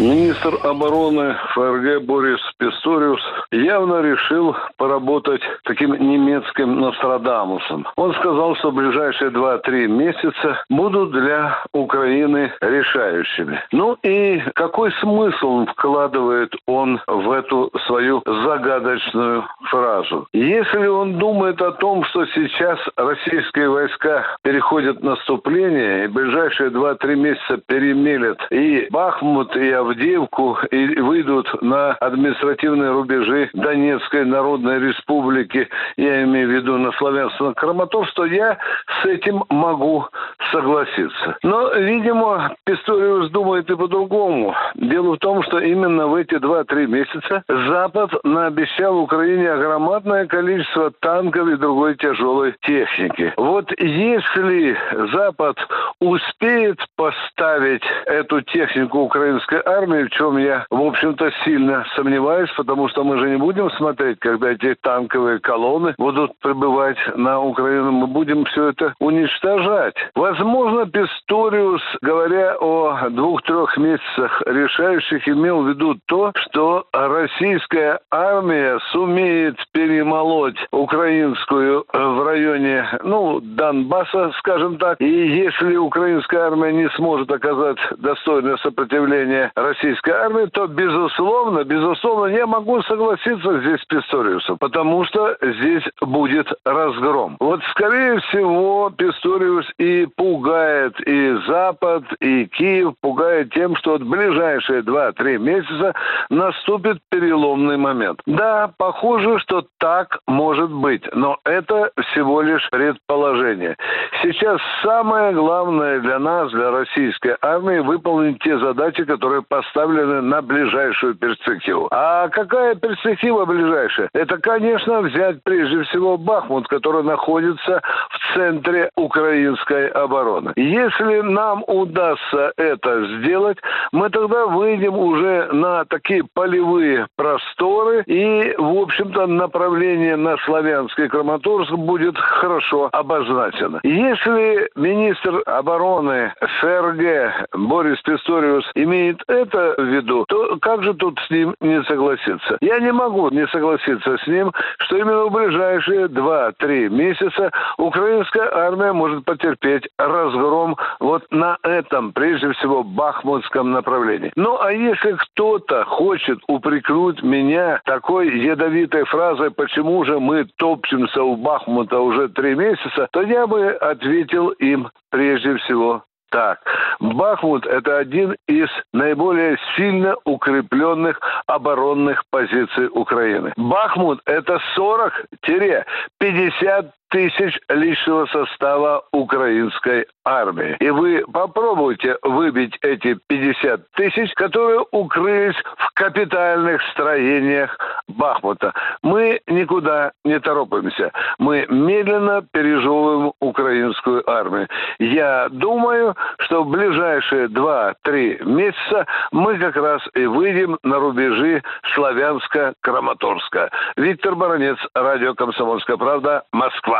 Министр обороны ФРГ Борис Писториус явно решил поработать таким немецким Нострадамусом. Он сказал, что ближайшие 2-3 месяца будут для Украины решающими. Ну и какой смысл вкладывает он в эту свою загадочную фразу? Если он думает о том, что сейчас российские войска переходят в наступление и ближайшие 2-3 месяца перемелят и Бахмут, и Авдеевку, и выйдут на административные рубежи Донецкой Народной Республики, я имею в виду на Славянск-Краматорск, я с этим могу согласиться. Но, видимо, Писториус думает и по-другому. Дело в том, что именно в эти 2-3 месяца Запад наобещал Украине громадное количество танков и другой тяжелой техники. Вот если Запад успеет поставить эту технику украинской армии, в чем я, в общем-то, сильно сомневаюсь, потому что мы же не будем смотреть, когда эти танковые колонны будут прибывать на Украину. Мы будем все это уничтожать. Возможно, Писториус, говоря о двух-трех месяцах решающих, имел в виду то, что российская армия сумеет перемолоть украинскую в районе, ну, Донбасса, скажем так. И если украинская армия не сможет оказать достойное сопротивление российской армии, то, безусловно, безусловно, я могу согласиться здесь с Писториусом, потому что здесь будет разгром. Вот, скорее всего, Писториус и пугает и Запад, и Киев, пугает тем, что в ближайшие 2-3 месяца наступит переломный момент. Да, похоже, что так может быть, но это всего лишь предположение. Сейчас самое главное для нас, для российской армии, выполнить те задачи, которые поставлены на ближайшую перспективу. А какая перспектива ближайшая? Это, конечно, взять прежде всего Бахмут, который находится в центре украинской обороны. Если нам удастся это сделать, мы тогда выйдем уже на такие полевые просторы и, в общем-то, направление на Славянский Краматорск будет хорошо обозначено. Если министр обороны ФРГ Борис Писториус имеет это в виду, то как же тут с ним не согласиться? Я не могу не согласиться с ним, что именно в ближайшие 2-3 месяца украинская армия может потерпеть разгром вот на этом, прежде всего, бахмутском направлении. Ну, а если кто-то хочет упрекнуть меня такой ядовитой фразой, почему же мы топчемся у Бахмута уже три месяца, то я бы ответил им прежде всего так. Бахмут – это один из наиболее сильно укрепленных оборонных позиций Украины. Бахмут – это 40-50 тысяч личного состава украинской армии. И вы попробуйте выбить эти 50 тысяч, которые укрылись в капитальных строениях Бахмута. Мы никуда не торопимся. Мы медленно пережевываем украинскую армию. Я думаю, что в ближайшие 2-3 месяца мы как раз и выйдем на рубежи Славянска-Краматорска. Виктор Баранец, радио «Комсомольская правда», Москва.